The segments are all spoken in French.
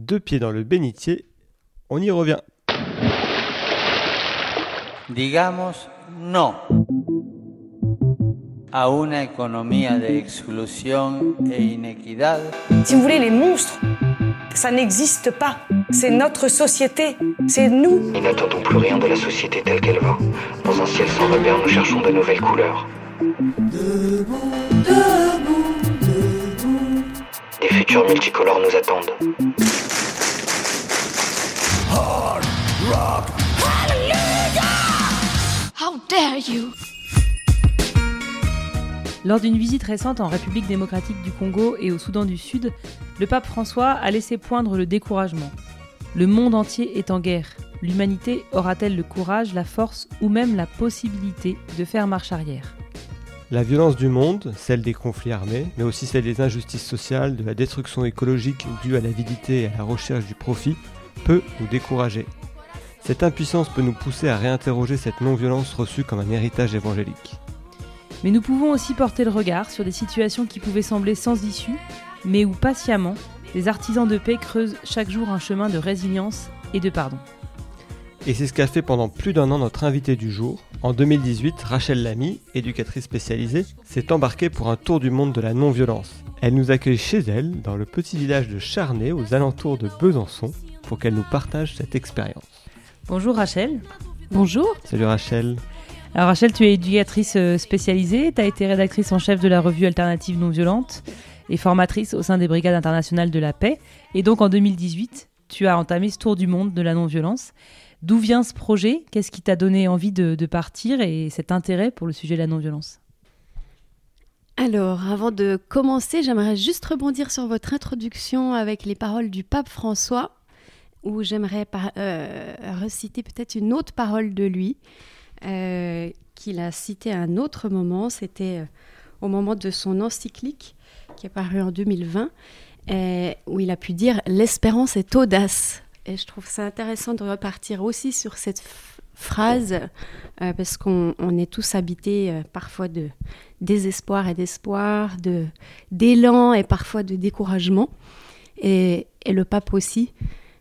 Deux pieds dans le bénitier, on y revient. Digamos no a una economía de exclusión e inequidad. Si vous voulez, les monstres, ça n'existe pas. C'est notre société, c'est nous. Nous n'attendons plus rien de la société telle qu'elle va. Dans un ciel sans repère, nous cherchons de nouvelles couleurs. Multicolores nous attendent. How dare you? Lors d'une visite récente en République démocratique du Congo et au Soudan du Sud, le pape François a laissé poindre le découragement. Le monde entier est en guerre. L'humanité aura-t-elle le courage, la force ou même la possibilité de faire marche arrière? La violence du monde, celle des conflits armés, mais aussi celle des injustices sociales, de la destruction écologique due à l'avidité et à la recherche du profit, peut nous décourager. Cette impuissance peut nous pousser à réinterroger cette non-violence reçue comme un héritage évangélique. Mais nous pouvons aussi porter le regard sur des situations qui pouvaient sembler sans issue, mais où patiemment, les artisans de paix creusent chaque jour un chemin de résilience et de pardon. Et c'est ce qu'a fait pendant plus d'un an notre invité du jour. En 2018, Rachel Lamy, éducatrice spécialisée, s'est embarquée pour un tour du monde de la non-violence. Elle nous accueille chez elle, dans le petit village de Charnay, aux alentours de Besançon, pour qu'elle nous partage cette expérience. Bonjour Rachel. Bonjour. Salut Rachel. Alors Rachel, tu es éducatrice euh, spécialisée, tu as été rédactrice en chef de la revue Alternative Non Violente et formatrice au sein des Brigades internationales de la paix. Et donc en 2018, tu as entamé ce tour du monde de la non-violence. D'où vient ce projet? Qu'est-ce qui t'a donné envie de, partir et cet intérêt pour le sujet de la non-violence? Alors, avant de commencer, j'aimerais juste rebondir sur votre introduction avec les paroles du pape François, où j'aimerais euh, reciter peut-être une autre parole de lui, euh, qu'il a citée à un autre moment. C'était euh, au moment de son encyclique qui est paru en 2020, euh, où il a pu dire L'espérance est audace. Et je trouve ça intéressant de repartir aussi sur cette phrase, euh, parce qu'on on est tous habités euh, parfois de désespoir et d'espoir, de d'élan et parfois de découragement. Et, le pape aussi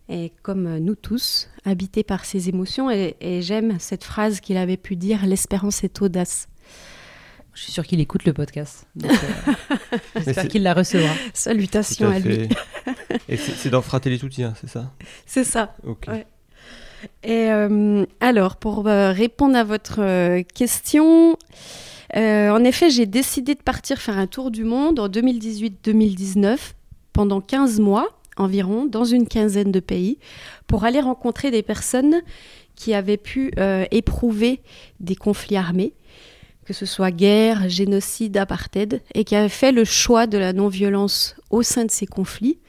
est comme nous tous, habité par ces émotions. Et j'aime cette phrase qu'il avait pu dire L'espérance est audace. Je suis sûre qu'il écoute le podcast. donc, euh, J'espère qu'il la recevra. Salutations à, lui. Et c'est dans Fratelli Tutti, hein, c'est ça C'est ça. Ok. Ouais. Et euh, alors, pour euh, répondre à votre euh, question, euh, en effet, j'ai décidé de partir faire un tour du monde en 2018-2019 pendant 15 mois environ dans une quinzaine de pays pour aller rencontrer des personnes qui avaient pu euh, éprouver des conflits armés, que ce soit guerre, génocide, apartheid, et qui avaient fait le choix de la non-violence au sein de ces conflits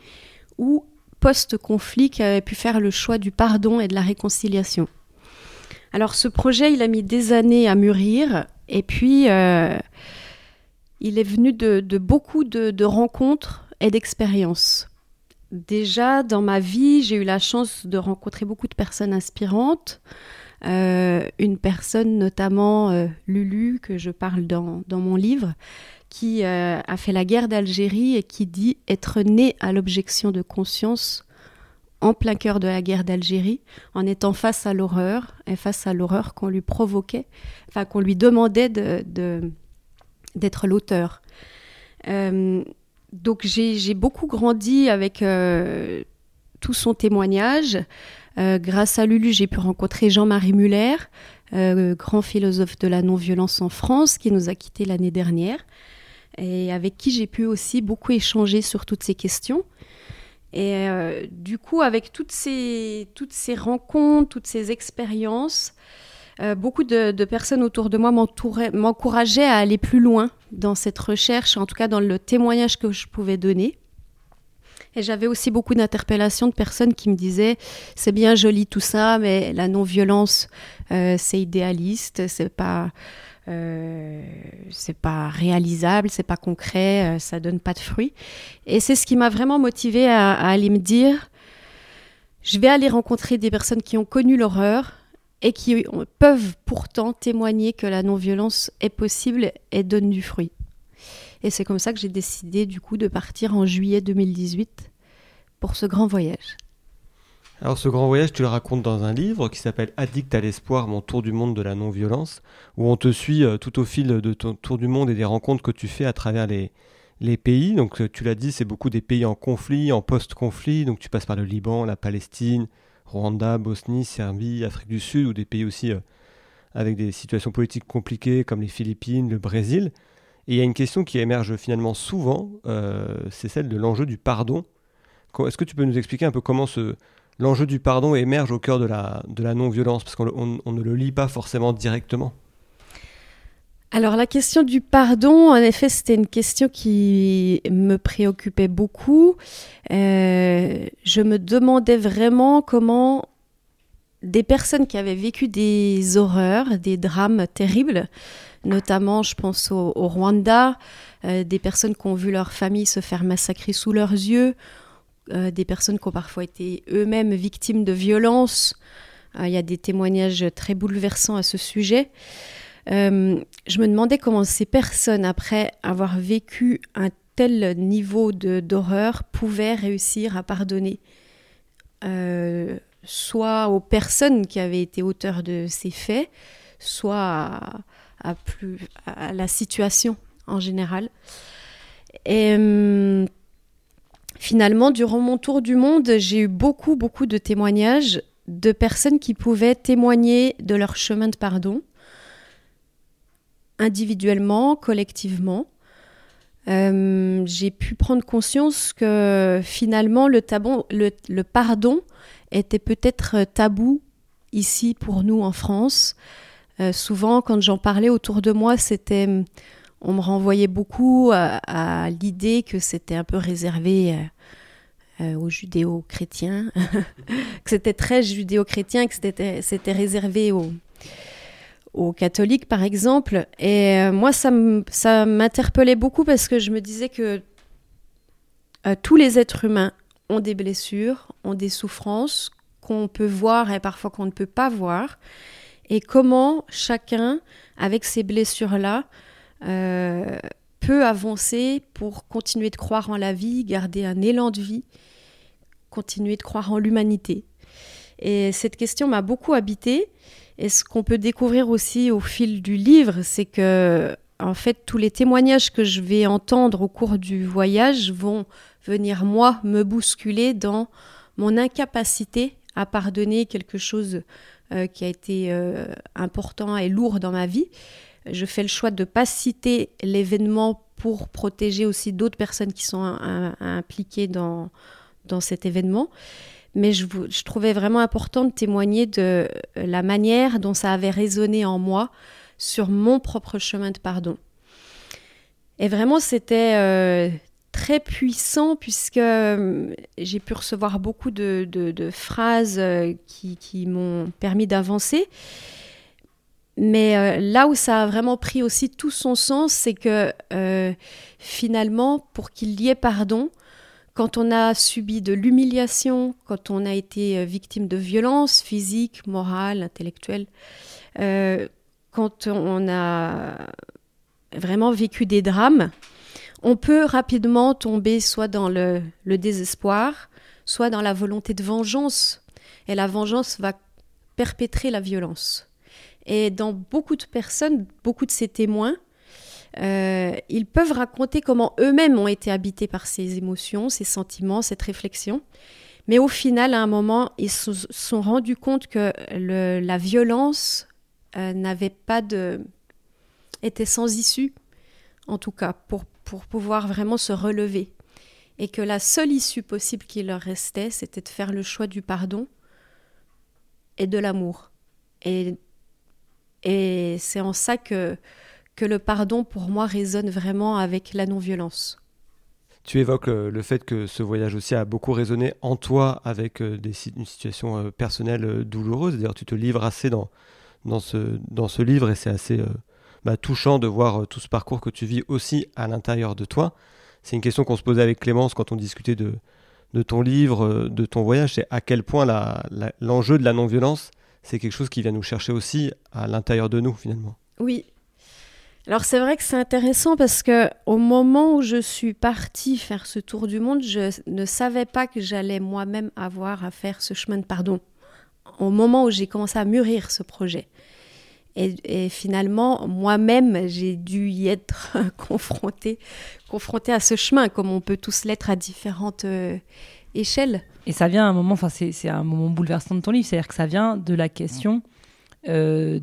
ou post-conflit qui avaient pu faire le choix du pardon et de la réconciliation. Alors ce projet, il a mis des années à mûrir et puis euh, il est venu de, beaucoup de rencontres et d'expériences. Déjà, dans ma vie, j'ai eu la chance de rencontrer beaucoup de personnes inspirantes. Euh, une personne, notamment euh, Lulu, que je parle dans, mon livre, qui euh, a fait la guerre d'Algérie et qui dit être né à l'objection de conscience en plein cœur de la guerre d'Algérie, en étant face à l'horreur et face à l'horreur qu'on lui provoquait, enfin qu'on lui demandait de, de- d'être l'auteur. Donc j'ai, beaucoup grandi avec tout son témoignage. Euh, grâce à Lulu, j'ai pu rencontrer Jean-Marie Muller, euh, grand philosophe de la non-violence en France, qui nous a quittés l'année dernière, et avec qui j'ai pu aussi beaucoup échanger sur toutes ces questions. Et euh, du coup, avec toutes ces, toutes ces rencontres, toutes ces expériences, beaucoup de, de personnes autour de moi m'encourageaient à aller plus loin dans cette recherche, en tout cas dans le témoignage que je pouvais donner. Et j'avais aussi beaucoup d'interpellations de personnes qui me disaient c'est bien joli tout ça, mais la non-violence, euh, c'est idéaliste, c'est pas, euh, c'est pas réalisable, c'est pas concret, euh, ça donne pas de fruits. Et c'est ce qui m'a vraiment motivée à, à aller me dire je vais aller rencontrer des personnes qui ont connu l'horreur et qui peuvent pourtant témoigner que la non-violence est possible et donne du fruit. Et c'est comme ça que j'ai décidé du coup de partir en juillet 2018 pour ce grand voyage. Alors ce grand voyage, tu le racontes dans un livre qui s'appelle Addict à l'espoir, mon tour du monde de la non-violence, où on te suit euh, tout au fil de ton tour du monde et des rencontres que tu fais à travers les, les pays. Donc euh, tu l'as dit, c'est beaucoup des pays en conflit, en post-conflit. Donc tu passes par le Liban, la Palestine, Rwanda, Bosnie, Serbie, Afrique du Sud, ou des pays aussi euh, avec des situations politiques compliquées comme les Philippines, le Brésil. Et il y a une question qui émerge finalement souvent, c'est celle de l'enjeu du pardon. Est-ce que tu peux nous expliquer un peu comment ce, l'enjeu du pardon émerge au cœur de la, de la non-violence, parce qu'on ne le lit pas forcément directement. Alors la question du pardon, en effet, c'était une question qui me préoccupait beaucoup. Euh, je me demandais vraiment comment des personnes qui avaient vécu des horreurs, des drames terribles, notamment je pense au, Rwanda, euh, des personnes qui ont vu leur famille se faire massacrer sous leurs yeux, euh, des personnes qui ont parfois été eux-mêmes victimes de violences. Euh, il y a des témoignages très bouleversants à ce sujet. Je me demandais comment ces personnes, après avoir vécu un tel niveau d'horreur, pouvaient réussir à pardonner. soit aux personnes qui avaient été auteurs de ces faits, soit à, plus, à la situation en général. Et Finalement, durant mon tour du monde, j'ai eu beaucoup, beaucoup de témoignages de personnes qui pouvaient témoigner de leur chemin de pardon, individuellement, collectivement. Euh, j'ai pu prendre conscience que finalement le, le, pardon était peut-être tabou ici pour nous en France. Euh, souvent, quand j'en parlais autour de moi, c'était on me renvoyait beaucoup à, l'idée que c'était un peu réservé euh, euh, aux judéo-chrétiens, que c'était très judéo-chrétien, que c'était réservé aux, aux, catholiques, par exemple. Et moi, ça m'interpellait beaucoup parce que je me disais que tous les êtres humains ont des blessures, ont des souffrances qu'on peut voir et parfois qu'on ne peut pas voir. Et comment chacun, avec ces blessures-là, euh, peut avancer pour continuer de croire en la vie, garder un élan de vie, continuer de croire en l'humanité? Et cette question m'a beaucoup habité. Et ce qu'on peut découvrir aussi au fil du livre, c'est que, en fait, tous les témoignages que je vais entendre au cours du voyage vont venir, moi, me bousculer dans mon incapacité à pardonner quelque chose qui a été euh, important et lourd dans ma vie je fais le choix de ne pas citer l'événement pour protéger aussi d'autres personnes qui sont impliquées dans, dans cet événement. Mais je, trouvais vraiment important de témoigner de la manière dont ça avait résonné en moi sur mon propre chemin de pardon. Et vraiment, c'était euh, très puissant puisque euh, j'ai pu recevoir beaucoup de, phrases euh, qui, m'ont permis d'avancer. Mais euh, là où ça a vraiment pris aussi tout son sens, c'est que finalement, pour qu'il y ait pardon, quand on a subi de l'humiliation, quand on a été victime de violences physiques, morales, intellectuelles, quand on a vraiment vécu des drames, on peut rapidement tomber soit dans le désespoir, soit dans la volonté de vengeance. Et la vengeance va perpétrer la violence. Et dans beaucoup de personnes, beaucoup de ces témoins, euh, ils peuvent raconter comment eux-mêmes ont été habités par ces émotions, ces sentiments, cette réflexion. Mais au final, à un moment, ils se sont rendus compte que la violence euh, n'avait pas de. était sans issue, en tout cas, pour, pour pouvoir vraiment se relever. Et que la seule issue possible qui leur restait, c'était de faire le choix du pardon et de l'amour. Et et c'est en ça que, que le pardon, pour moi, résonne vraiment avec la non-violence. Tu évoques le, fait que ce voyage aussi a beaucoup résonné en toi avec euh, des, une situation euh, personnelle euh, douloureuse. D'ailleurs, tu te livres assez dans, dans, ce, dans ce livre et c'est assez bah, touchant de voir tout ce parcours que tu vis aussi à l'intérieur de toi. C'est une question qu'on se posait avec Clémence quand on discutait de, ton livre, de ton voyage. C'est à quel point l'enjeu de la non-violence c'est quelque chose qui vient nous chercher aussi à l'intérieur de nous finalement. Oui. Alors c'est vrai que c'est intéressant parce que au moment où je suis partie faire ce tour du monde, je ne savais pas que j'allais moi-même avoir à faire ce chemin de pardon. Au moment où j'ai commencé à mûrir ce projet. Et, finalement, moi-même, j'ai dû y être confrontée, confrontée à ce chemin, comme on peut tous l'être à différentes euh, échelles. Et ça vient à un moment, enfin c'est un moment bouleversant de ton livre, c'est-à-dire que ça vient de la question euh,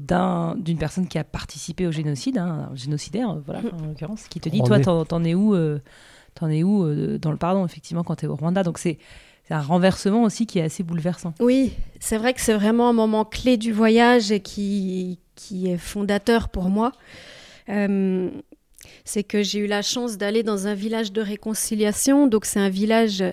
d'une personne qui a participé au génocide, hein, un génocidaire, voilà, en l'occurrence, qui te dit, toi, t'en es où, euh, en es où euh, dans le pardon, effectivement, quand tu es au Rwanda? Donc c'est un renversement aussi qui est assez bouleversant. Oui, c'est vrai que c'est vraiment un moment clé du voyage et qui, qui est fondateur pour moi. c'est que j'ai eu la chance d'aller dans un village de réconciliation. Donc c'est un village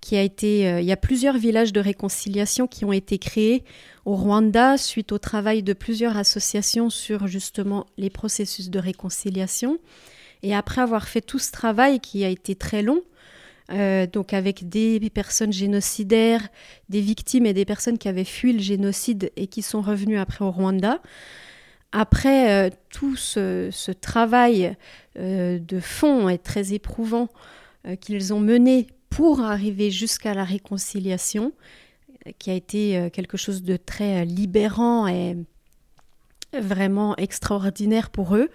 qui a été... il y a plusieurs villages de réconciliation qui ont été créés au Rwanda suite au travail de plusieurs associations sur justement les processus de réconciliation. Et après avoir fait tout ce travail qui a été très long, euh, donc avec des personnes génocidaires, des victimes et des personnes qui avaient fui le génocide et qui sont revenues après au Rwanda, après euh, tout ce, travail euh, de fond et très éprouvant qu'ils ont mené pour arriver jusqu'à la réconciliation, qui a été quelque chose de très libérant et vraiment extraordinaire pour eux.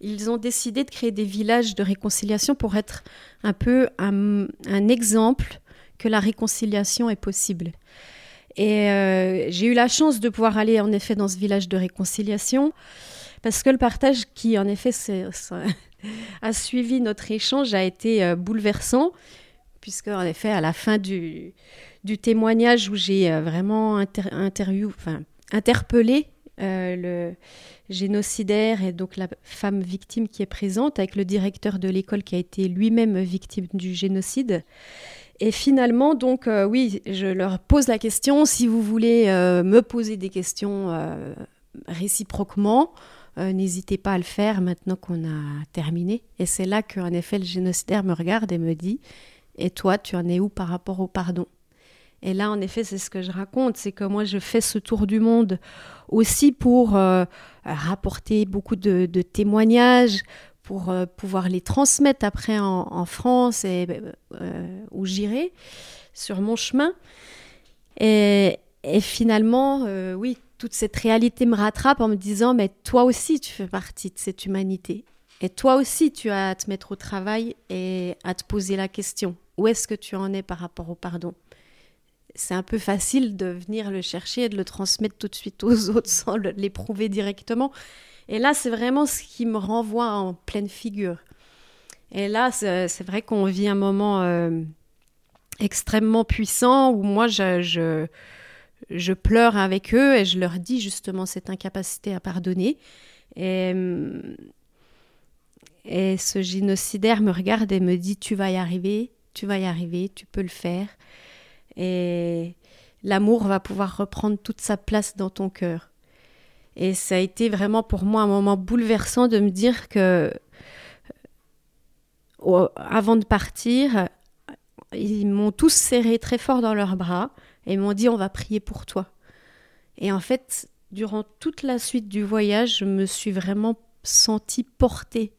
Ils ont décidé de créer des villages de réconciliation pour être un peu un, exemple que la réconciliation est possible. Et euh, j'ai eu la chance de pouvoir aller en effet dans ce village de réconciliation parce que le partage qui en effet a suivi notre échange a été bouleversant puisque en effet à la fin du, témoignage où j'ai euh, vraiment interview, interpellé euh, le génocidaire et donc la femme victime qui est présente avec le directeur de l'école qui a été lui-même victime du génocide. Et finalement, donc, euh, oui, je leur pose la question, si vous voulez me poser des questions réciproquement, n'hésitez pas à le faire maintenant qu'on a terminé. Et c'est là qu'en effet, le génocidaire me regarde et me dit, et toi, tu en es où par rapport au pardon? Et là, en effet, c'est ce que je raconte, c'est que moi, je fais ce tour du monde aussi pour euh, rapporter beaucoup de, témoignages, pour euh, pouvoir les transmettre après en, France et euh, où j'irai sur mon chemin. Et, et finalement, oui, toute cette réalité me rattrape en me disant, mais toi aussi, tu fais partie de cette humanité. Et toi aussi, tu as à te mettre au travail et à te poser la question. Où est-ce que tu en es par rapport au pardon? C'est un peu facile de venir le chercher et de le transmettre tout de suite aux autres sans l'éprouver directement. Et là, c'est vraiment ce qui me renvoie en pleine figure. Et là, c'est vrai qu'on vit un moment euh, extrêmement puissant où moi, je, pleure avec eux et je leur dis justement cette incapacité à pardonner. Et, et ce génocidaire me regarde et me dit, tu vas y arriver, tu vas y arriver, tu peux le faire et l'amour va pouvoir reprendre toute sa place dans ton cœur. Et ça a été vraiment pour moi un moment bouleversant de me dire que avant de partir, ils m'ont tous serré très fort dans leurs bras et m'ont dit on va prier pour toi. Et en fait, durant toute la suite du voyage, je me suis vraiment sentie portée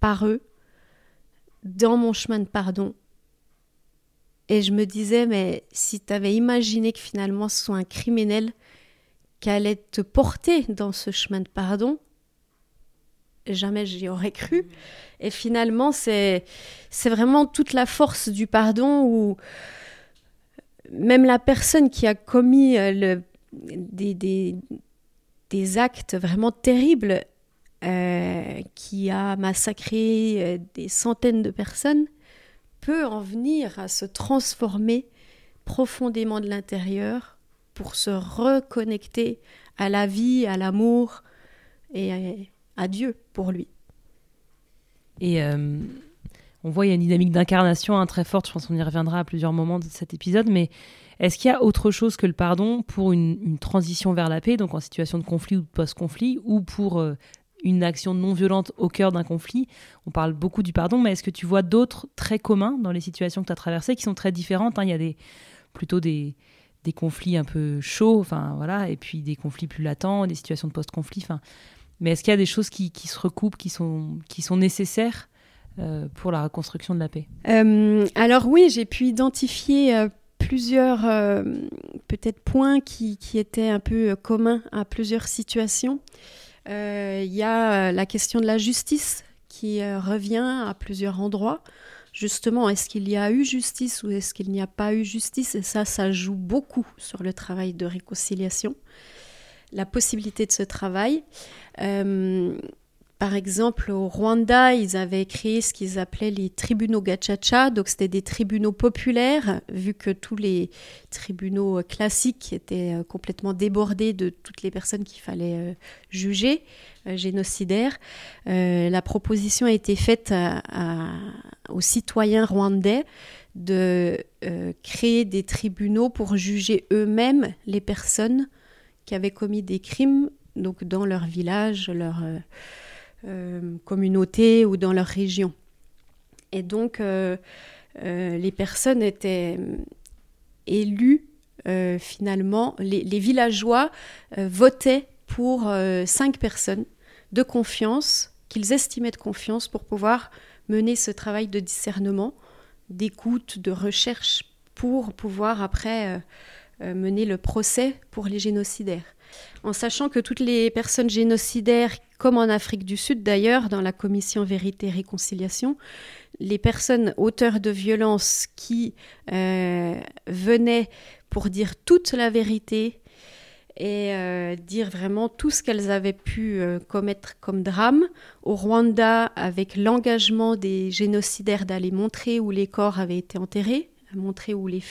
par eux dans mon chemin de pardon et je me disais, mais si tu avais imaginé que finalement ce soit un criminel qui allait te porter dans ce chemin de pardon, jamais j'y aurais cru. Et finalement, c'est, c'est vraiment toute la force du pardon où même la personne qui a commis euh, le, des, des, des, actes vraiment terribles, euh, qui a massacré euh, des centaines de personnes, peut en venir à se transformer profondément de l'intérieur pour se reconnecter à la vie, à l'amour et à, Dieu pour lui. Et euh, on voit il y a une dynamique d'incarnation hein, très forte, je pense qu'on y reviendra à plusieurs moments de cet épisode, mais est-ce qu'il y a autre chose que le pardon pour une, transition vers la paix, donc en situation de conflit ou de post-conflit, ou pour euh, une action non violente au cœur d'un conflit. On parle beaucoup du pardon, mais est-ce que tu vois d'autres traits communs dans les situations que tu as traversées qui sont très différentes hein? Il y a des, plutôt des, conflits un peu chauds, enfin voilà, et puis des conflits plus latents, des situations de post-conflit. Mais est-ce qu'il y a des choses qui, qui, se recoupent, qui sont, qui sont nécessaires euh, pour la reconstruction de la paix? Euh, Alors oui, j'ai pu identifier euh, plusieurs peut-être points qui, qui, étaient un peu communs à plusieurs situations. Il y a la question de la justice qui revient à plusieurs endroits. Justement, est-ce qu'il y a eu justice ou est-ce qu'il n'y a pas eu justice? Et ça, ça joue beaucoup sur le travail de réconciliation la possibilité de ce travail. Euh, par exemple, au Rwanda, ils avaient créé ce qu'ils appelaient les tribunaux gachacha, donc c'était des tribunaux populaires, vu que tous les tribunaux classiques étaient euh, complètement débordés de toutes les personnes qu'il fallait euh, juger, génocidaires. la proposition a été faite aux citoyens rwandais de créer des tribunaux pour juger eux-mêmes les personnes qui avaient commis des crimes donc dans leur village, leur euh, euh, communauté ou dans leur région. Et donc, euh, les personnes étaient élues finalement, les, villageois votaient pour cinq personnes de confiance, qu'ils estimaient de confiance pour pouvoir mener ce travail de discernement, d'écoute, de recherche, pour pouvoir après euh, mener le procès pour les génocidaires. En sachant que toutes les personnes génocidaires, comme en Afrique du Sud d'ailleurs, dans la commission Vérité Réconciliation, les personnes auteurs de violences qui euh, venaient pour dire toute la vérité et euh, dire vraiment tout ce qu'elles avaient pu commettre comme drame. Au Rwanda, avec l'engagement des génocidaires d'aller montrer où les corps avaient été enterrés, montrer où les,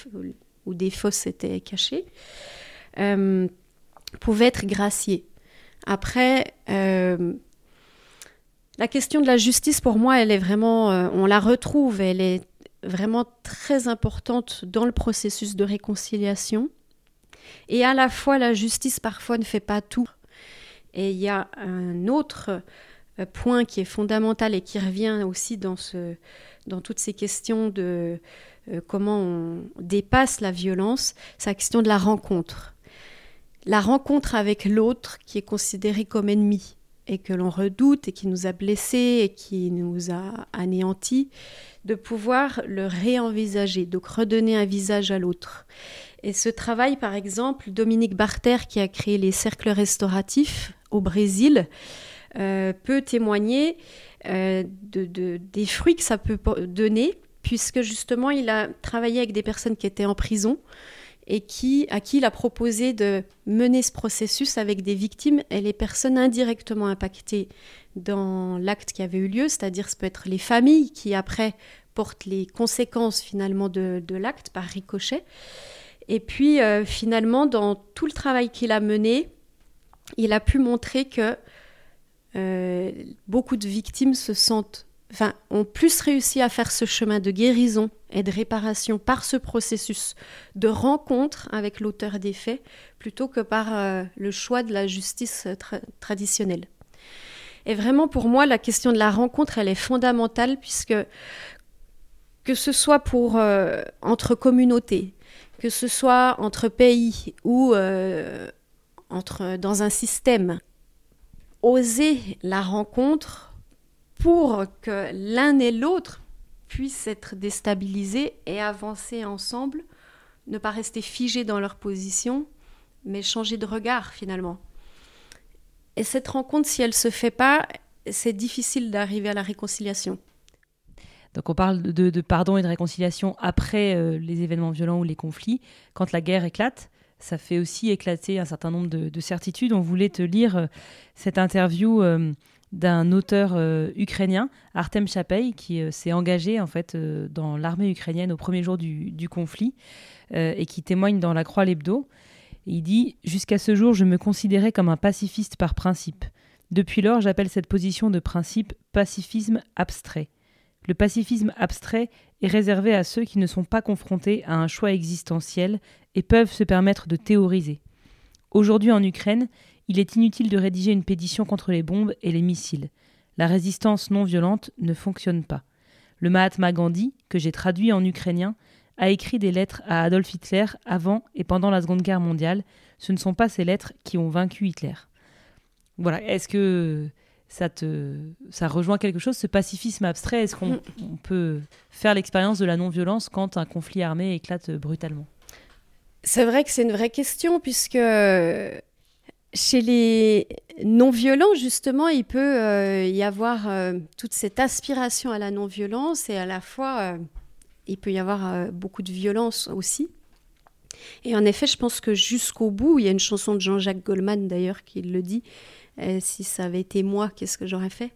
où des fosses étaient cachées, euh, pouvaient être graciés. Après, euh, la question de la justice, pour moi, elle est vraiment, euh, on la retrouve, elle est vraiment très importante dans le processus de réconciliation. Et à la fois, la justice parfois ne fait pas tout. Et il y a un autre point qui est fondamental et qui revient aussi dans, ce, dans toutes ces questions de, euh, comment on dépasse la violence, c'est la question de la rencontre. La rencontre avec l'autre qui est considéré comme ennemi et que l'on redoute et qui nous a blessés et qui nous a anéantis, de pouvoir le réenvisager, donc redonner un visage à l'autre. Et ce travail, par exemple, Dominique Barter, qui a créé les cercles restauratifs au Brésil, euh, peut témoigner euh, de, des fruits que ça peut donner puisque justement il a travaillé avec des personnes qui étaient en prison et à qui il a proposé de mener ce processus avec des victimes et les personnes indirectement impactées dans l'acte qui avait eu lieu, c'est-à-dire ce peut être les familles qui après portent les conséquences finalement de, l'acte par ricochet. Et puis euh, finalement, dans tout le travail qu'il a mené, il a pu montrer que euh, beaucoup de victimes se sentent ont plus réussi à faire ce chemin de guérison et de réparation par ce processus de rencontre avec l'auteur des faits plutôt que par euh, le choix de la justice traditionnelle. Et vraiment, pour moi, la question de la rencontre, elle est fondamentale puisque que ce soit pour euh, entre communautés, que ce soit entre pays ou euh, entre, dans un système, oser la rencontre pour que l'un et l'autre puissent être déstabilisés et avancer ensemble, ne pas rester figés dans leur position, mais changer de regard finalement. Et cette rencontre, si elle ne se fait pas, c'est difficile d'arriver à la réconciliation. Donc on parle de, pardon et de réconciliation après euh, les événements violents ou les conflits. Quand la guerre éclate, ça fait aussi éclater un certain nombre de, certitudes. On voulait te lire euh, cette interview euh, d'un auteur euh, ukrainien, Artem Chapey, qui euh, s'est engagé en fait euh, dans l'armée ukrainienne au premier jour du, conflit et qui témoigne dans La Croix l'Hebdo. Il dit Jusqu'à ce jour, je me considérais comme un pacifiste par principe. Depuis lors, j'appelle cette position de principe pacifisme abstrait. Le pacifisme abstrait est réservé à ceux qui ne sont pas confrontés à un choix existentiel et peuvent se permettre de théoriser. Aujourd'hui en Ukraine, il est inutile de rédiger une pétition contre les bombes et les missiles. La résistance non violente ne fonctionne pas. Le Mahatma Gandhi, que j'ai traduit en ukrainien, a écrit des lettres à Adolf Hitler avant et pendant la Seconde Guerre mondiale. Ce ne sont pas ces lettres qui ont vaincu Hitler. voilà, est-ce que ça te ça rejoint quelque chose, ce pacifisme abstrait? Est-ce qu'on Mm. peut faire l'expérience de la non-violence quand un conflit armé éclate brutalement? C'est vrai que c'est une vraie question, puisque chez les non-violents, justement, il peut euh, y avoir euh, toute cette aspiration à la non-violence et à la fois, euh, il peut y avoir beaucoup de violence aussi. Et en effet, je pense que jusqu'au bout, il y a une chanson de Jean-Jacques Goldman d'ailleurs qui le dit, si ça avait été moi, qu'est-ce que j'aurais fait?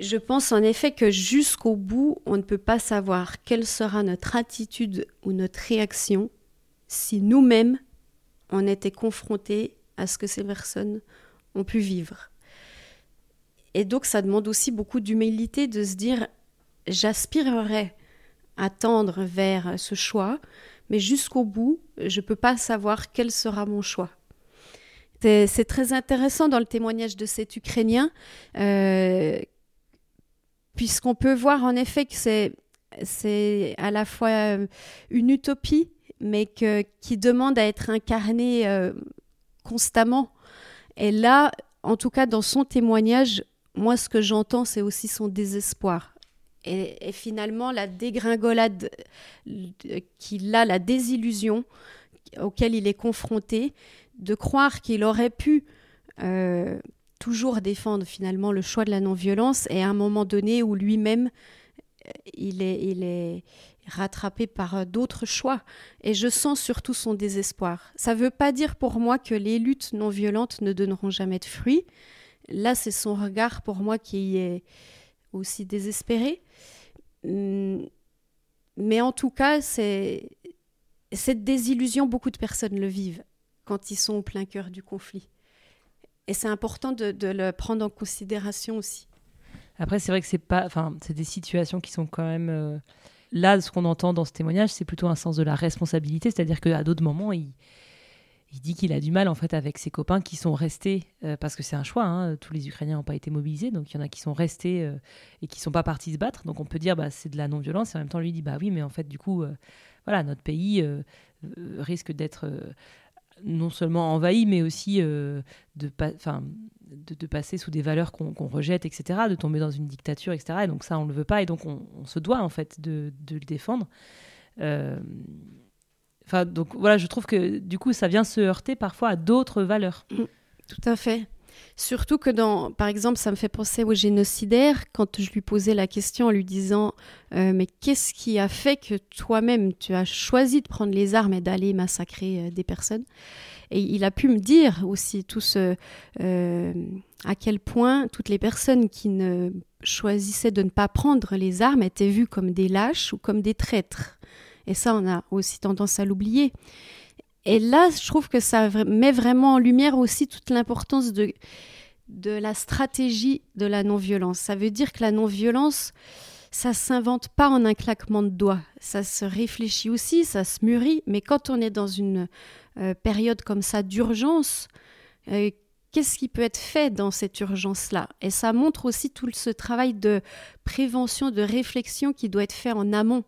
Je pense en effet que jusqu'au bout, on ne peut pas savoir quelle sera notre attitude ou notre réaction si nous-mêmes, on était confrontés à ce que ces personnes ont pu vivre. Et donc, ça demande aussi beaucoup d'humilité de se dire, j'aspirerais à tendre vers ce choix, mais jusqu'au bout, je ne peux pas savoir quel sera mon choix. C'est très intéressant dans le témoignage de cet Ukrainien, euh, puisqu'on peut voir en effet que c'est à la fois une utopie, mais qui demande à être incarnée euh, constamment. Et là, en tout cas, dans son témoignage, moi, ce que j'entends, c'est aussi son désespoir. Et, finalement, la dégringolade euh, qu'il a, la désillusion auquel il est confronté, de croire qu'il aurait pu euh, toujours défendre finalement le choix de la non-violence, et à un moment donné où lui-même il est rattrapé par euh, d'autres choix. Et je sens surtout son désespoir. Ça ne veut pas dire pour moi que les luttes non violentes ne donneront jamais de fruits. Là, c'est son regard pour moi qui est aussi désespéré. Hum, Mais en tout cas, c'est cette désillusion, beaucoup de personnes le vivent quand ils sont au plein cœur du conflit. Et c'est important de, le prendre en considération aussi. Après, c'est vrai que c'est pas, enfin, c'est des situations qui sont quand même euh, là. Ce qu'on entend dans ce témoignage, c'est plutôt un sens de la responsabilité, c'est-à-dire qu'à d'autres moments, il, dit qu'il a du mal en fait avec ses copains qui sont restés euh, parce que c'est un choix. hein, tous les Ukrainiens n'ont pas été mobilisés, donc il y en a qui sont restés euh, et qui sont pas partis se battre. Donc on peut dire bah c'est de la non-violence et en même temps lui dit bah oui, mais en fait du coup, euh, voilà, notre pays risque d'être non seulement envahi, mais aussi euh, de, de, passer sous des valeurs qu'on rejette, etc., de tomber dans une dictature, etc. Et donc ça, on ne le veut pas, et donc on, se doit en fait de, de le défendre. Euh, Enfin, donc voilà, je trouve que du coup, ça vient se heurter parfois à d'autres valeurs. Tout à fait. Surtout que dans, par exemple, ça me fait penser au génocidaire quand je lui posais la question en lui disant euh, mais qu'est-ce qui a fait que toi-même tu as choisi de prendre les armes et d'aller massacrer euh, des personnes? Et il a pu me dire aussi tout ce euh, à quel point toutes les personnes qui ne choisissaient de ne pas prendre les armes étaient vues comme des lâches ou comme des traîtres. Et ça, on a aussi tendance à l'oublier. Et là, je trouve que ça met vraiment en lumière aussi toute l'importance de, la stratégie de la non-violence. Ça veut dire que la non-violence, ça s'invente pas en un claquement de doigts. Ça se réfléchit aussi, ça se mûrit. Mais quand on est dans une euh, période comme ça d'urgence, euh, qu'est-ce qui peut être fait dans cette urgence-là? Et ça montre aussi tout ce travail de prévention, de réflexion qui doit être fait en amont.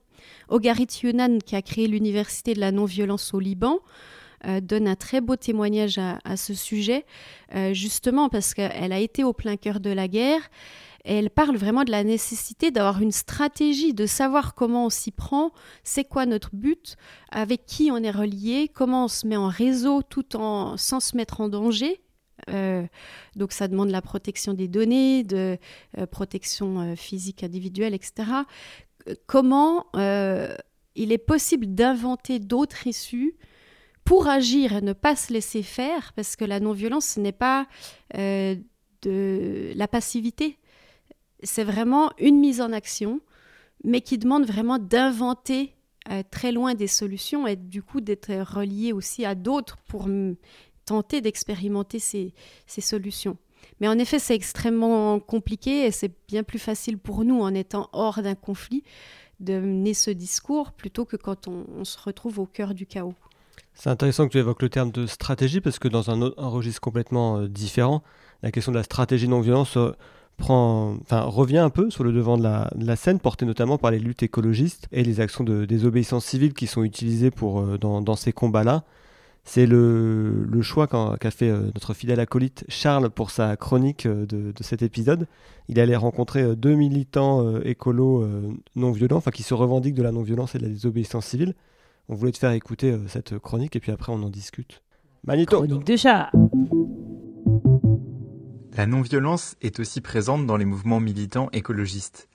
Ogarit Yunan, qui a créé l'université de la non-violence au Liban, euh, donne un très beau témoignage à, ce sujet, euh, justement parce qu'elle a été au plein cœur de la guerre. Elle parle vraiment de la nécessité d'avoir une stratégie, de savoir comment on s'y prend, c'est quoi notre but, avec qui on est relié, comment on se met en réseau tout en sans se mettre en danger. Euh, donc ça demande la protection des données, de protection physique individuelle, etc. Comment euh, il est possible d'inventer d'autres issues pour agir et ne pas se laisser faire, parce que la non-violence, ce n'est pas euh, de la passivité, c'est vraiment une mise en action, mais qui demande vraiment d'inventer euh, très loin des solutions et du coup d'être relié aussi à d'autres pour tenter d'expérimenter ces, ces solutions. Mais en effet, c'est extrêmement compliqué et c'est bien plus facile pour nous, en étant hors d'un conflit, de mener ce discours plutôt que quand on, se retrouve au cœur du chaos. C'est intéressant que tu évoques le terme de stratégie parce que dans un, registre complètement euh, différent, la question de la stratégie non-violence euh, revient un peu sur le devant de la, scène, portée notamment par les luttes écologistes et les actions de désobéissance civile qui sont utilisées pour, euh, dans ces combats-là. C'est le, le choix qu'a fait euh, notre fidèle acolyte Charles pour sa chronique euh, de, de cet épisode. Il allait rencontrer euh, deux militants euh, écolos euh, non violents, enfin qui se revendiquent de la non-violence et de la désobéissance civile. On voulait te faire écouter euh, cette chronique et puis après on en discute. Manito Chronique de chat. La non-violence est aussi présente dans les mouvements militants écologistes.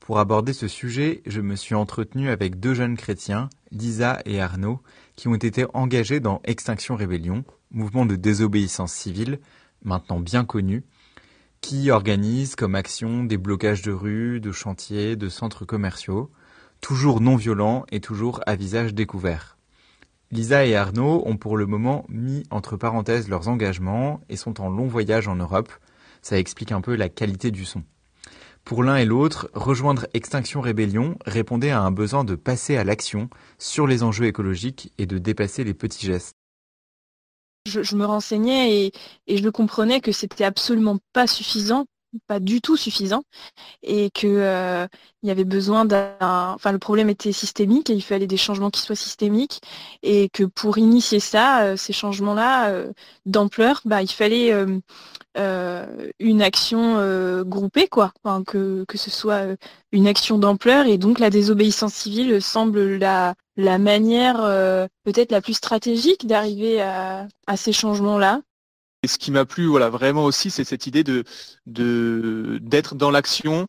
Pour aborder ce sujet, je me suis entretenu avec deux jeunes chrétiens, Lisa et Arnaud, qui ont été engagés dans Extinction Rébellion, mouvement de désobéissance civile, maintenant bien connu, qui organise comme action des blocages de rues, de chantiers, de centres commerciaux, toujours non violents et toujours à visage découvert. Lisa et Arnaud ont pour le moment mis entre parenthèses leurs engagements et sont en long voyage en Europe. Ça explique un peu la qualité du son. Pour l'un et l'autre, rejoindre Extinction Rébellion répondait à un besoin de passer à l'action sur les enjeux écologiques et de dépasser les petits gestes. je, me renseignais et, et je comprenais que c'était absolument pas suffisant, pas du tout suffisant, et que euh, y avait besoin d'un, enfin le problème était systémique et il fallait des changements qui soient systémiques, et que pour initier ça, euh, ces changements-là euh, d'ampleur, bah il fallait une action groupée quoi, enfin, que que ce soit une action d'ampleur et donc la désobéissance civile semble la la manière peut-être la plus stratégique d'arriver à, à ces changements-là. Et ce qui m'a plu, voilà, vraiment aussi, c'est cette idée de d'être dans l'action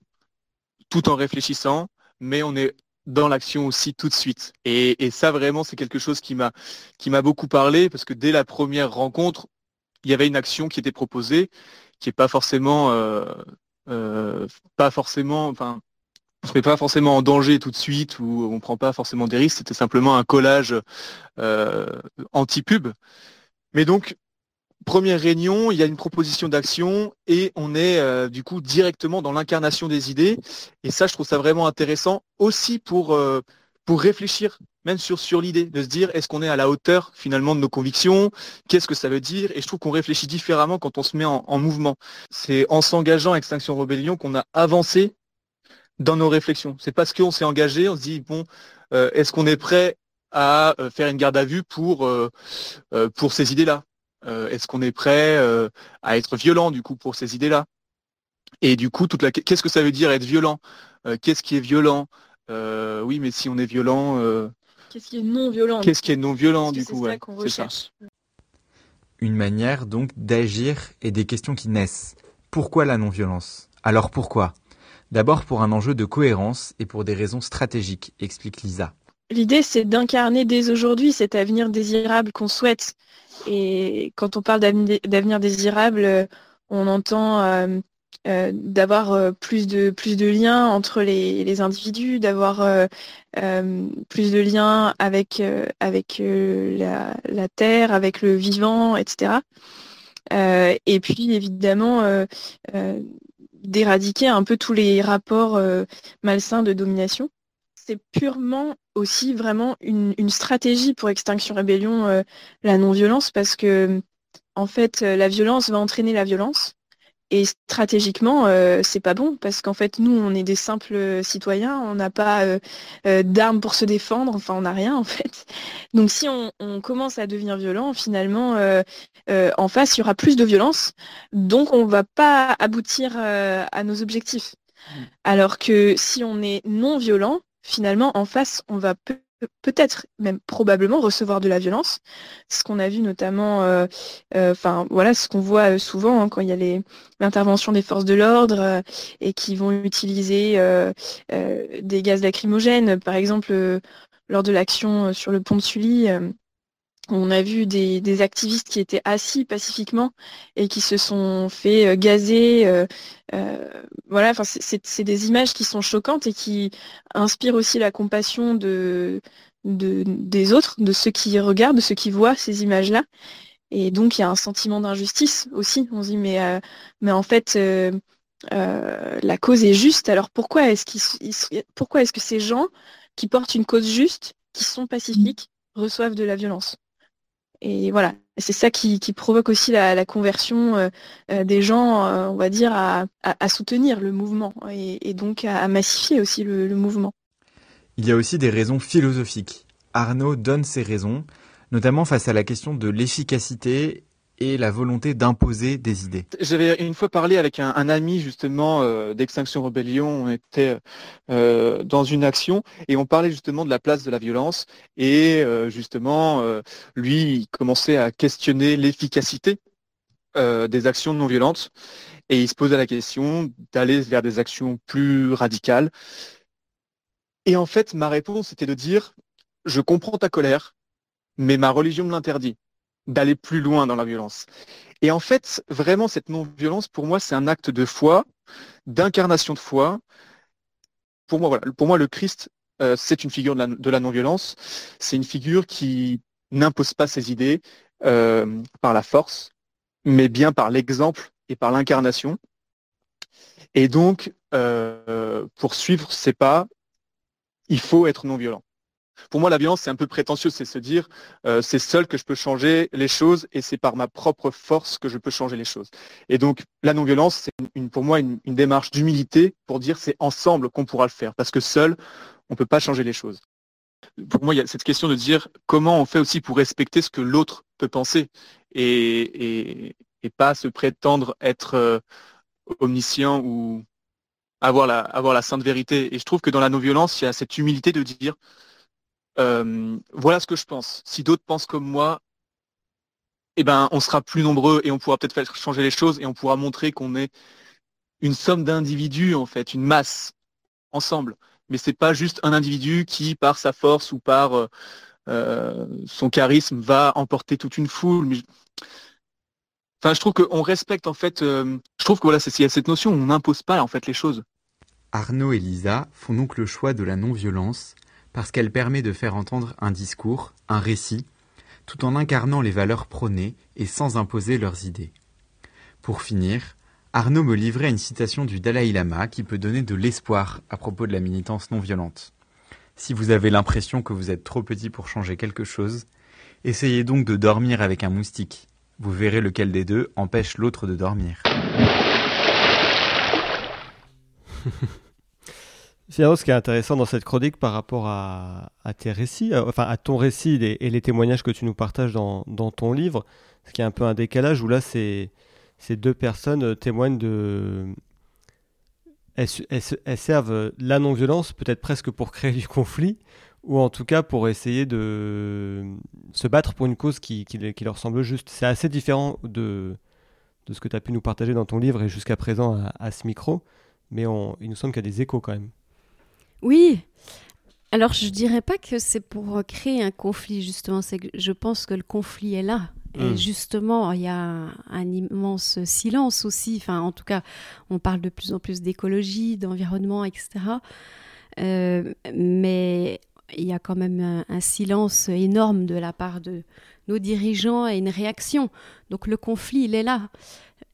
tout en réfléchissant, mais on est dans l'action aussi tout de suite. Et, ça, vraiment, c'est quelque chose qui m'a beaucoup parlé parce que dès la première rencontre, il y avait une action qui était proposée, qui est pas forcément euh, euh, pas forcément, enfin, on se met pas forcément en danger tout de suite ou on prend pas forcément des risques. C'était simplement un collage euh, anti-pub. Mais donc Première réunion, il y a une proposition d'action et on est euh, du coup directement dans l'incarnation des idées. Et ça, je trouve ça vraiment intéressant aussi pour, euh, pour réfléchir même sur, sur l'idée, de se dire est-ce qu'on est à la hauteur finalement de nos convictions, qu'est-ce que ça veut dire? Et je trouve qu'on réfléchit différemment quand on se met en, en mouvement. C'est en s'engageant à Extinction Rebellion qu'on a avancé dans nos réflexions. C'est parce qu'on s'est engagé, on se dit bon, euh, est-ce qu'on est prêt à faire une garde à vue pour, pour ces idées-là? Est-ce qu'on est prêt euh, à être violent du coup pour ces idées-là? Et du coup, toute la qu'est-ce que ça veut dire être violent? Euh, Qu'est-ce qui est violent? Euh, Oui, mais si on est violent, euh, Qu'est-ce qui est non violent qu'est-ce qui est non violent du c'est coup ça ouais, qu'on c'est ça. Une manière donc d'agir et des questions qui naissent. Pourquoi la non-violence? Alors pourquoi? D'abord pour un enjeu de cohérence et pour des raisons stratégiques, explique Lisa. L'idée, c'est d'incarner dès aujourd'hui cet avenir désirable qu'on souhaite. Et quand on parle d'aveni- d'avenir désirable, euh, on entend euh, euh, d'avoir plus de plus de liens entre les, individus, d'avoir plus de liens avec avec la, terre, avec le vivant, etc. Et puis évidemment d'éradiquer un peu tous les rapports malsains de domination. C'est purement aussi vraiment une, une stratégie pour Extinction Rébellion, euh, la non-violence, parce que en fait, euh, la violence va entraîner la violence. Et stratégiquement, euh, c'est pas bon parce qu'en fait, nous, on est des simples citoyens, on n'a pas euh, euh, d'armes pour se défendre, enfin, on n'a rien en fait. Donc, si on, on commence à devenir violent, finalement, euh, euh, en face, il y aura plus de violence, donc on va pas aboutir euh, à nos objectifs. Alors que si on est non violent, finalement, en face, on va peut- peut-être, même probablement, recevoir de la violence. Ce qu'on a vu notamment, euh, euh, enfin voilà, ce qu'on voit euh, souvent hein, quand il y a l'intervention des forces de l'ordre euh, et qui vont utiliser euh, euh, des gaz lacrymogènes. Par exemple, lors de l'action sur le pont de Sully, on a vu des, des activistes qui étaient assis pacifiquement et qui se sont fait euh, gazer. euh, euh, voilà, enfin, c'est- des images qui sont choquantes et qui inspirent aussi la compassion de, de, des autres, de ceux qui regardent, de ceux qui voient ces images-là. Et donc, il y a un sentiment d'injustice aussi. On se dit, mais, mais en fait, la cause est juste. Alors pourquoi est-ce pourquoi que ces gens qui portent une cause juste, qui sont pacifiques, reçoivent de la violence? Et voilà, c'est ça qui, provoque aussi la, conversion euh, euh, des gens, euh, on va dire, à, soutenir le mouvement et, donc à, à massifier aussi le, le mouvement. Il y a aussi des raisons philosophiques. Arnaud donne ses raisons. notamment face à la question de l'efficacité et la volonté d'imposer des idées. J'avais une fois parlé avec un, ami justement euh, d'Extinction Rebellion, on était euh, dans une action et on parlait justement de la place de la violence et euh, justement lui il commençait à questionner l'efficacité des actions non violentes et il se posait la question d'aller vers des actions plus radicales. Et en fait ma réponse était de dire je comprends ta colère mais ma religion me l'interdit d'aller plus loin dans la violence. Et en fait, vraiment, cette non-violence, pour moi, c'est un acte de foi, d'incarnation de foi. Pour moi, le Christ, euh, c'est une figure de la, non-violence. C'est une figure qui n'impose pas ses idées euh, par la force, mais bien par l'exemple et par l'incarnation. Et donc, euh, pour suivre ses pas, il faut être non-violent. Pour moi, la violence, c'est un peu prétentieux, c'est se dire, euh, c'est seul que je peux changer les choses et c'est par ma propre force que je peux changer les choses. Et donc, la non-violence, c'est pour moi une, démarche d'humilité pour dire c'est ensemble qu'on pourra le faire, parce que seul, on ne peut pas changer les choses. Pour moi, il y a cette question de dire comment on fait aussi pour respecter ce que l'autre peut penser et, pas se prétendre être euh, omniscient ou avoir la sainte vérité. Et je trouve que dans la non-violence, il y a cette humilité de dire euh, voilà ce que je pense. Si d'autres pensent comme moi, eh ben, on sera plus nombreux et on pourra peut-être faire changer les choses et on pourra montrer qu'on est une somme d'individus, en fait, une masse, ensemble. Mais c'est pas juste un individu qui, par sa force ou par euh, euh, son charisme, va emporter toute une foule. Enfin, je trouve qu'on respecte, en fait, je trouve que voilà, c'est, y a cette notion, on n'impose pas, en fait, les choses. Arnaud et Lisa font donc le choix de la non-violence parce qu'elle permet de faire entendre un discours, un récit, tout en incarnant les valeurs prônées et sans imposer leurs idées. Pour finir, Arnaud me livrait une citation du Dalai Lama qui peut donner de l'espoir à propos de la militance non violente. Si vous avez l'impression que vous êtes trop petit pour changer quelque chose, essayez donc de dormir avec un moustique. Vous verrez lequel des deux empêche l'autre de dormir. Finalement, ce qui est intéressant dans cette chronique par rapport à, tes récits, euh, enfin à ton récit et, les témoignages que tu nous partages dans, ton livre, ce qui est un peu un décalage où là, ces, deux personnes euh, témoignent de. Elles, servent la non-violence peut-être presque pour créer du conflit, ou en tout cas pour essayer de se battre pour une cause qui, leur semble juste. C'est assez différent de ce que tu as pu nous partager dans ton livre et jusqu'à présent à, ce micro, mais il nous semble qu'il y a des échos quand même. Oui. Alors, je dirais pas que c'est pour créer un conflit, justement. C'est que je pense que le conflit est là. Et hmm. justement, il y a un, immense silence aussi. Enfin, en tout cas, on parle de plus en plus d'écologie, d'environnement, etc. Euh, mais il y a quand même un, silence énorme de la part de nos dirigeants et une réaction. Donc le conflit, il est là.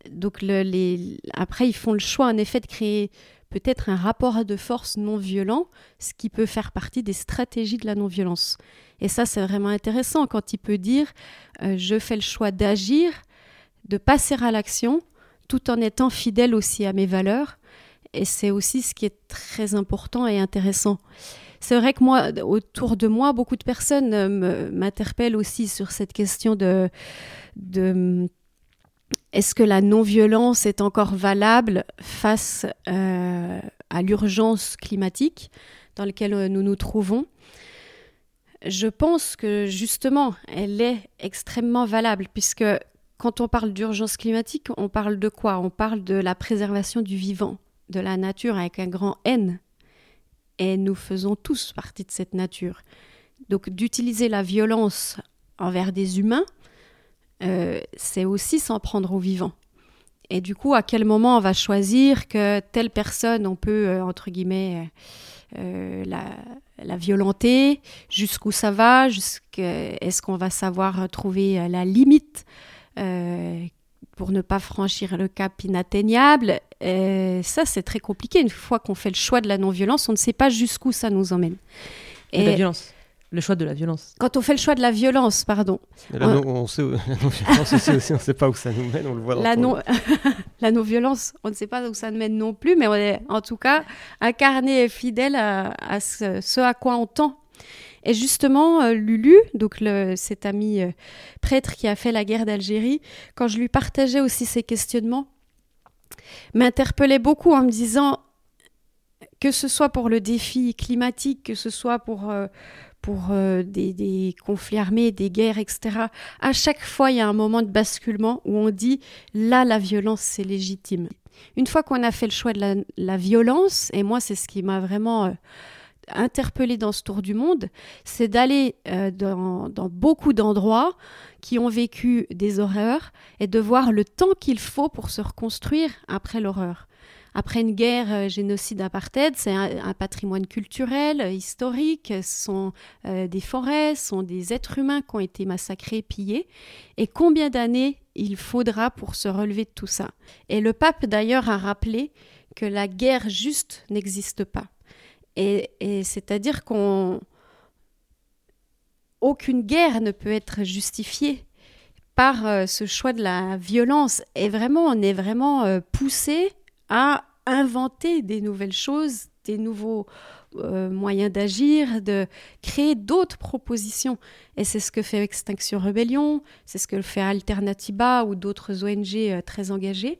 Donc les... après, ils font le choix, en effet, de créer peut-être un rapport de force non violent, ce qui peut faire partie des stratégies de la non-violence. Et ça, c'est vraiment intéressant quand il peut dire euh, je fais le choix d'agir, de passer à l'action, tout en étant fidèle aussi à mes valeurs. Et c'est aussi ce qui est très important et intéressant. C'est vrai que moi, autour de moi, beaucoup de personnes euh, m'interpellent aussi sur cette question de, de est-ce que la non-violence est encore valable face euh, à l'urgence climatique dans laquelle euh, nous nous trouvons? Je pense que justement, elle est extrêmement valable puisque quand on parle d'urgence climatique, on parle de quoi? On parle de la préservation du vivant, de la nature avec un grand N. Et nous faisons tous partie de cette nature. Donc d'utiliser la violence envers des humains, euh, c'est aussi s'en prendre au vivant. Et du coup, à quel moment on va choisir que telle personne, on peut, euh, entre guillemets, euh, la, violenter, jusqu'où ça va, est-ce qu'on va savoir trouver la limite pour ne pas franchir le cap inatteignable? Ça, c'est très compliqué. Une fois qu'on fait le choix de la non-violence, on ne sait pas jusqu'où ça nous emmène. Et la violence le choix de la violence. Quand on fait le choix de la violence, pardon. on... on sait, aussi, on ne sait pas où ça nous mène, on le voit dans la non, la non-violence, on ne sait pas où ça nous mène non plus, mais on est en tout cas incarné et fidèle à, ce, à quoi on tend. Et justement, Lulu, donc le, cet ami prêtre qui a fait la guerre d'Algérie, quand je lui partageais aussi ces questionnements, m'interpellait beaucoup en me disant que ce soit pour le défi climatique, que ce soit pour, euh, pour euh, des, conflits armés, des guerres, etc., à chaque fois, il y a un moment de basculement où on dit là, la violence, c'est légitime. Une fois qu'on a fait le choix de la, violence, et moi, c'est ce qui m'a vraiment euh, interpellé dans ce tour du monde, c'est d'aller dans, dans beaucoup d'endroits qui ont vécu des horreurs et de voir le temps qu'il faut pour se reconstruire après l'horreur. Après une guerre, euh, génocide apartheid, c'est un, patrimoine culturel, euh, historique, ce sont euh, des forêts, ce sont des êtres humains qui ont été massacrés, pillés. Et combien d'années il faudra pour se relever de tout ça? Et le pape d'ailleurs a rappelé que la guerre juste n'existe pas. Et, c'est-à-dire qu'on aucune guerre ne peut être justifiée par ce choix de la violence. Et vraiment, on est vraiment poussé à inventer des nouvelles choses, des nouveaux euh, moyens d'agir, de créer d'autres propositions. Et c'est ce que fait Extinction Rebellion, c'est ce que fait Alternativa ou d'autres ONG euh, très engagées.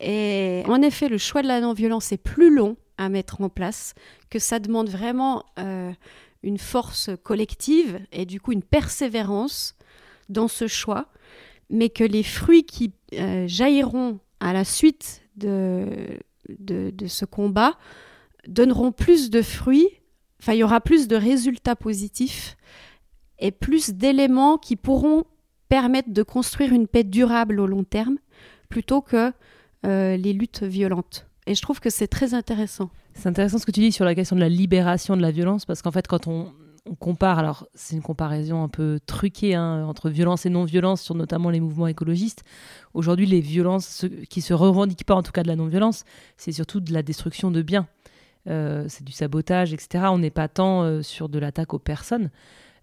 Et en effet, le choix de la non-violence est plus long à mettre en place, que ça demande vraiment euh, une force collective et du coup une persévérance dans ce choix, mais que les fruits qui jailliront à la suite de, de, ce combat donneront plus de fruits, enfin il y aura plus de résultats positifs et plus d'éléments qui pourront permettre de construire une paix durable au long terme plutôt que euh, les luttes violentes. Et je trouve que c'est très intéressant. C'est intéressant ce que tu dis sur la question de la libération de la violence, parce qu'en fait, quand on, on compare, alors c'est une comparaison un peu truquée hein, entre violence et non-violence sur notamment les mouvements écologistes. Aujourd'hui, les violences qui se revendiquent pas en tout cas de la non-violence, c'est surtout de la destruction de biens. Euh, c'est du sabotage, etc. On n'est pas tant euh, sur de l'attaque aux personnes.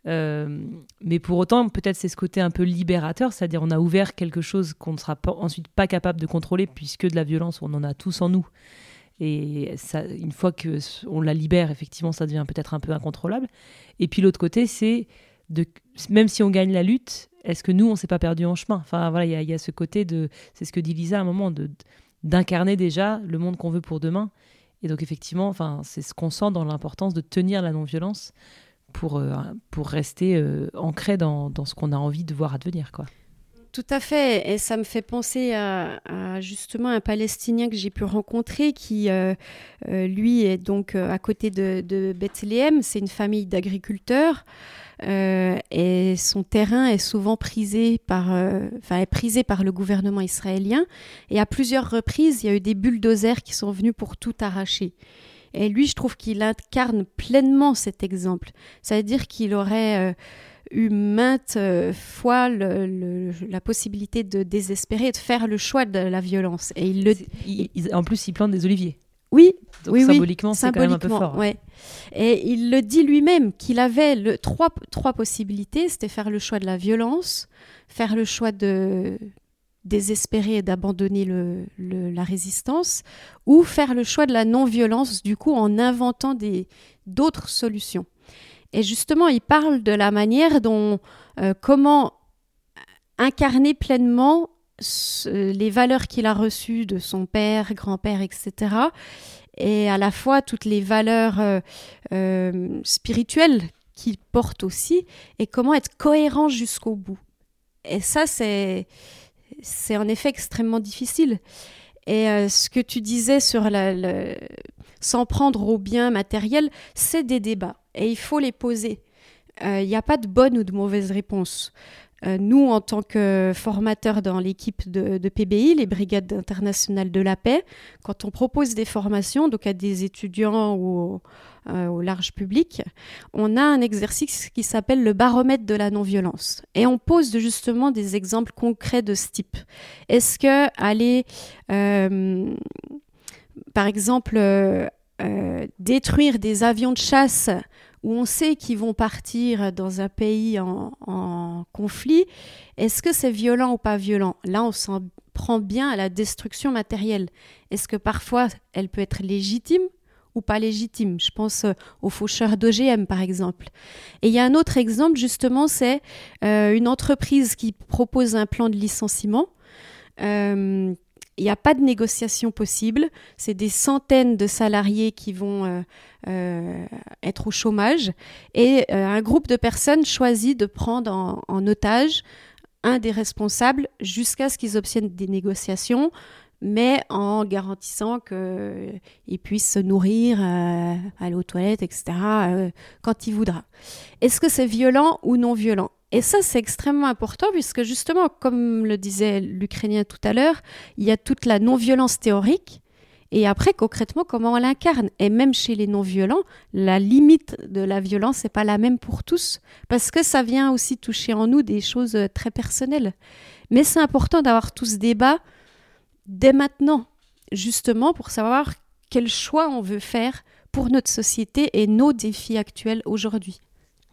Euh, mais pour autant, peut-être c'est ce côté un peu libérateur, c'est-à-dire on a ouvert quelque chose qu'on ne sera pas, ensuite pas capable de contrôler puisque de la violence, on en a tous en nous. Et ça, une fois que on la libère, effectivement, ça devient peut-être un peu incontrôlable. Et puis l'autre côté, c'est de, même si on gagne la lutte, est-ce que nous, on s'est pas perdu en chemin? Enfin voilà, il y, a ce côté de, c'est ce que dit Lisa à un moment, de d'incarner déjà le monde qu'on veut pour demain. Et donc effectivement, enfin, c'est ce qu'on sent dans l'importance de tenir la non-violence pour, euh, pour rester euh, ancré dans, dans ce qu'on a envie de voir advenir, quoi. Tout à fait, et ça me fait penser à, justement un Palestinien que j'ai pu rencontrer qui, euh, euh, lui, est donc euh, à côté de, Bethléem. C'est une famille d'agriculteurs et son terrain est souvent prisé par, enfin, est prisé par le gouvernement israélien. Et à plusieurs reprises, il y a eu des bulldozers qui sont venus pour tout arracher. Et lui, je trouve qu'il incarne pleinement cet exemple. Ça veut dire qu'il aurait eu maintes euh, fois la possibilité de désespérer, de faire le choix de la violence. Et il le, en plus, il plante des oliviers. Oui, oui, symboliquement, c'est quand même un peu fort. Ouais. Et il le dit lui-même qu'il avait le, trois, trois possibilités, c'était faire le choix de la violence, faire le choix de désespérer et d'abandonner le, la résistance, ou faire le choix de la non-violence, du coup en inventant d'autres solutions. Et justement, il parle de la manière dont, euh, comment incarner pleinement les valeurs qu'il a reçues de son père, grand-père, etc. Et à la fois toutes les valeurs euh, euh, spirituelles qu'il porte aussi, et comment être cohérent jusqu'au bout. Et ça, c'est, c'est en effet extrêmement difficile. Et ce que tu disais sur la, s'en prendre aux biens matériels, c'est des débats et il faut les poser. Il euh, n'y a pas de bonne ou de mauvaise réponse. Euh, nous, en tant que formateurs dans l'équipe de, PBI, les Brigades internationales de la paix, quand on propose des formations, donc à des étudiants ou euh, au, large public, on a un exercice qui s'appelle le baromètre de la non-violence. Et on pose justement des exemples concrets de ce type. Est-ce que aller, par exemple, détruire des avions de chasse où on sait qu'ils vont partir dans un pays en, conflit, est-ce que c'est violent ou pas violent? Là, on s'en prend bien à la destruction matérielle. Est-ce que parfois elle peut être légitime ou pas légitimes. Je pense euh, aux faucheurs d'OGM, par exemple. Et il y a un autre exemple, justement, c'est euh, une entreprise qui propose un plan de licenciement. Euh, il n'y a pas de négociation possible. C'est des centaines de salariés qui vont être au chômage. Et un groupe de personnes choisit de prendre en, otage un des responsables jusqu'à ce qu'ils obtiennent des négociations mais en garantissant qu'il puisse se nourrir, euh, aller aux toilettes, etc., euh, quand il voudra. Est-ce que c'est violent ou non violent? Et ça, c'est extrêmement important, puisque justement, comme le disait l'Ukrainien tout à l'heure, il y a toute la non-violence théorique, et après, concrètement, comment on l'incarne Et même chez les non-violents, la limite de la violence n'est pas la même pour tous, parce que ça vient aussi toucher en nous des choses très personnelles. Mais c'est important d'avoir tout ce débat dès maintenant, justement pour savoir quel choix on veut faire pour notre société et nos défis actuels aujourd'hui.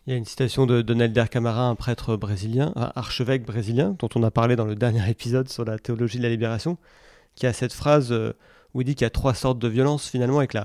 Il y a une citation de Donalder Camara, un prêtre brésilien, un archevêque brésilien, dont on a parlé dans le dernier épisode sur la théologie de la libération, qui a cette phrase euh, où il dit qu'il y a trois sortes de violences finalement, et que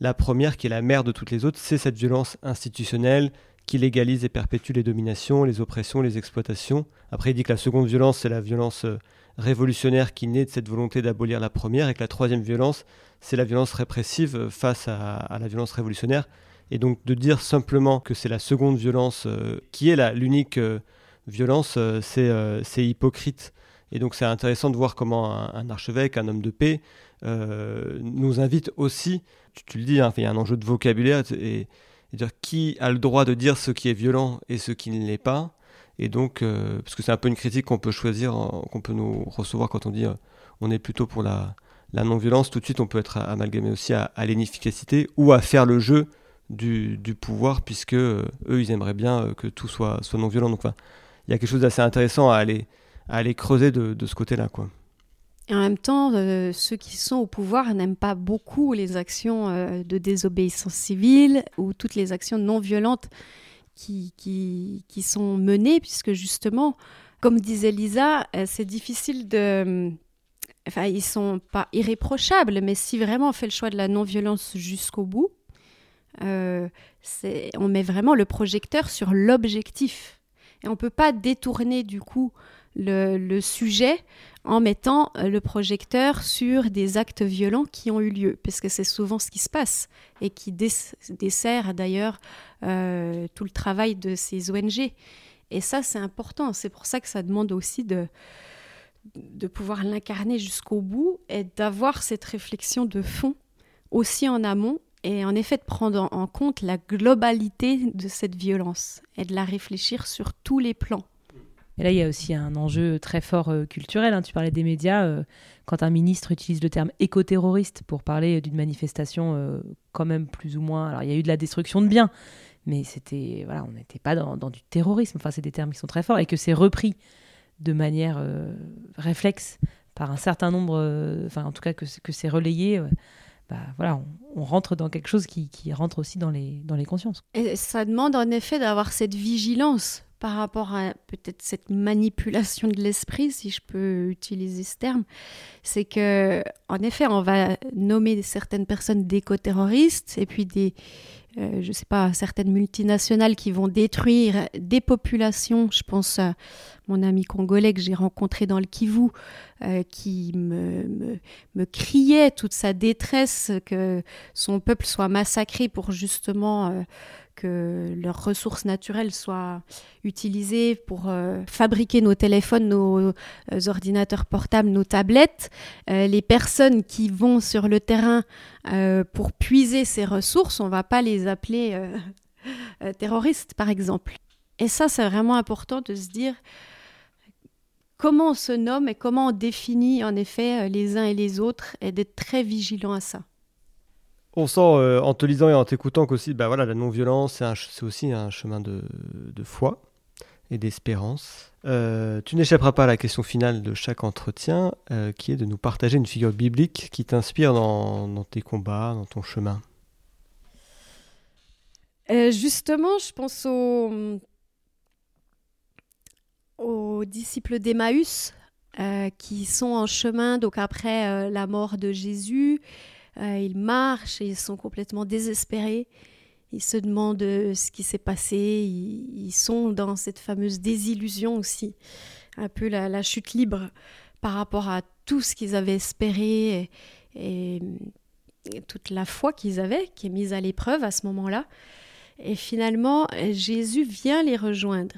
la, première, qui est la mère de toutes les autres, c'est cette violence institutionnelle qui légalise et perpétue les dominations, les oppressions, les exploitations. Après, il dit que la seconde violence, c'est la violence euh, révolutionnaire qui naît de cette volonté d'abolir la première, et que la troisième violence, c'est la violence répressive face à, la violence révolutionnaire. Et donc de dire simplement que c'est la seconde violence euh, qui est l'unique euh, violence, euh, c'est hypocrite. Et donc c'est intéressant de voir comment un, archevêque, un homme de paix, nous invite aussi, tu, le dis, hein, il y a un enjeu de vocabulaire, et, dire qui a le droit de dire ce qui est violent et ce qui ne l'est pas, et donc, euh, parce que c'est un peu une critique qu'on peut choisir, qu'on peut nous recevoir quand on dit euh, on est plutôt pour la, non-violence, tout de suite on peut être amalgamé aussi à, l'inefficacité ou à faire le jeu du, pouvoir, puisque euh, eux ils aimeraient bien que tout soit, soit non-violent. Donc il y a quelque chose d'assez intéressant à aller, à aller creuser de, de ce côté-là. quoi. Et en même temps, ceux qui sont au pouvoir n'aiment pas beaucoup les actions de désobéissance civile ou toutes les actions non violentes qui, qui, sont menées, puisque justement, comme disait Lisa, euh, c'est difficile de... Enfin, ils sont pas irréprochables, mais si vraiment on fait le choix de la non-violence jusqu'au bout, euh, on met vraiment le projecteur sur l'objectif. Et on ne peut pas détourner du coup le, sujet en mettant euh, le projecteur sur des actes violents qui ont eu lieu, parce que c'est souvent ce qui se passe et qui dessert d'ailleurs euh, tout le travail de ces ONG. Et ça, c'est important. C'est pour ça que ça demande aussi de, de pouvoir l'incarner jusqu'au bout et d'avoir cette réflexion de fond aussi en amont et en effet de prendre en compte la globalité de cette violence et de la réfléchir sur tous les plans. Et là, il y a aussi un enjeu très fort euh, culturel. Hein. Tu parlais des médias. Euh, quand un ministre utilise le terme éco-terroriste pour parler d'une manifestation euh, quand même plus ou moins... Alors, il y a eu de la destruction de biens, mais c'était... Voilà, on n'était pas dans, du terrorisme. Enfin, c'est des termes qui sont très forts et que c'est repris de manière réflexe par un certain nombre... Enfin, en tout cas, que, que c'est relayé... Bah, voilà, on, rentre dans quelque chose qui, qui, rentre aussi dans les, dans les consciences. Et ça demande en effet d'avoir cette vigilance par rapport à peut-être cette manipulation de l'esprit, si je peux utiliser ce terme, c'est que en effet, on va nommer certaines personnes d'éco-terroristes et puis des, euh, je sais pas, certaines multinationales qui vont détruire des populations. Je pense à mon ami congolais que j'ai rencontré dans le Kivu, euh, qui me, me, criait toute sa détresse que son peuple soit massacré pour justement euh, que leurs ressources naturelles soient utilisées pour euh, fabriquer nos téléphones, nos euh, ordinateurs portables, nos tablettes. Euh, les personnes qui vont sur le terrain pour puiser ces ressources, on ne va pas les appeler terroristes, par exemple. Et ça, c'est vraiment important de se dire comment on se nomme et comment on définit en effet les uns et les autres et d'être très vigilant à ça. On sent euh, en te lisant et en t'écoutant qu'aussi, bah voilà, la non-violence, c'est aussi un chemin de, foi et d'espérance. Euh, tu n'échapperas pas à la question finale de chaque entretien, euh, qui est de nous partager une figure biblique qui t'inspire dans, tes combats, dans ton chemin. justement, je pense aux, aux disciples d'Emmaüs qui sont en chemin, donc après la mort de Jésus, Euh, ils marchent ils sont complètement désespérés. Ils se demandent ce qui s'est passé. Ils, sont dans cette fameuse désillusion aussi, un peu la, chute libre par rapport à tout ce qu'ils avaient espéré et, toute la foi qu'ils avaient, qui est mise à l'épreuve à ce moment-là. Et finalement, Jésus vient les rejoindre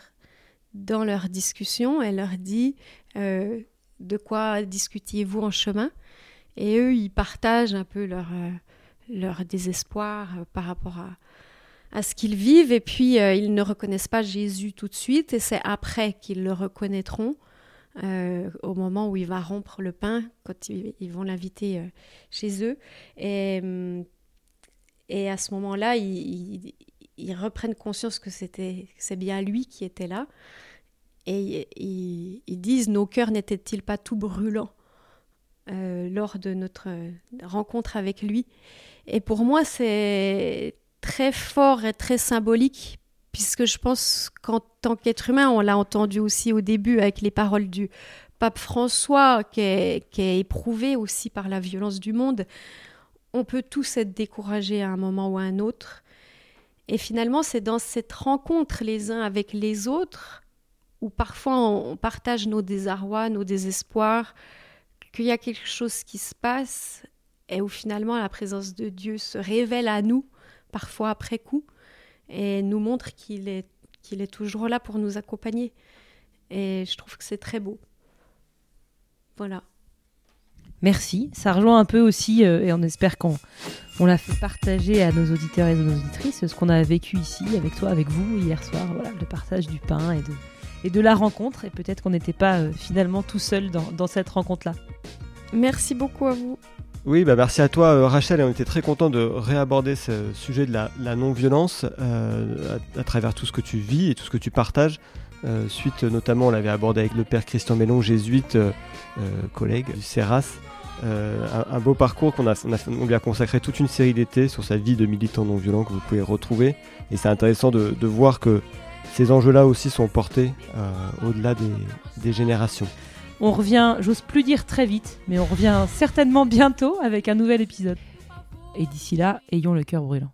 dans leur discussion et leur dit euh, de quoi discutiez-vous en chemin? Et eux, ils partagent un peu leur, euh, leur désespoir euh, par rapport à, à ce qu'ils vivent. Et puis, ils ne reconnaissent pas Jésus tout de suite. Et c'est après qu'ils le reconnaîtront. au moment où il va rompre le pain, quand ils, vont l'inviter chez eux. Et, et à ce moment-là, ils, ils reprennent conscience que c'est bien lui qui était là et ils, disent nos cœurs n'étaient-ils pas tout brûlants? Euh, lors de notre rencontre avec lui. Et pour moi c'est très fort et très symbolique puisque je pense qu'en tant qu'être humain on l'a entendu aussi au début avec les paroles du pape François qui est, qui est éprouvé aussi par la violence du monde. On peut tous être découragés à un moment ou à un autre. Et finalement, c'est dans cette rencontre les uns avec les autres, où parfois on partage nos désarrois, nos désespoirs, qu'il y a quelque chose qui se passe, et où finalement la présence de Dieu se révèle à nous, parfois après coup, et nous montre qu'il est, est toujours là pour nous accompagner. Et je trouve que c'est très beau. Voilà. Merci. Ça rejoint un peu aussi, euh, et on espère qu'on on l'a fait partager à nos auditeurs et nos auditrices, ce qu'on a vécu ici avec toi, avec vous hier soir, voilà, le partage du pain et de, et de la rencontre. Et peut-être qu'on n'était pas euh, finalement tout seul dans, dans cette rencontre-là. Merci beaucoup à vous. Oui, bah merci à toi euh, Rachel et on était très content de réaborder ce sujet de la, non-violence à, travers tout ce que tu vis et tout ce que tu partages. suite notamment, on l'avait abordé avec le père Christian Mélon, jésuite, collègue du CERAS, euh, un, beau parcours qu'on a, on lui a consacré toute une série d'été sur sa vie de militant non violent que vous pouvez retrouver. Et c'est intéressant de, voir que ces enjeux-là aussi sont portés euh, au-delà des, des générations. On revient, j'ose plus dire très vite, mais on revient certainement bientôt avec un nouvel épisode. Et d'ici là, ayons le cœur brûlant.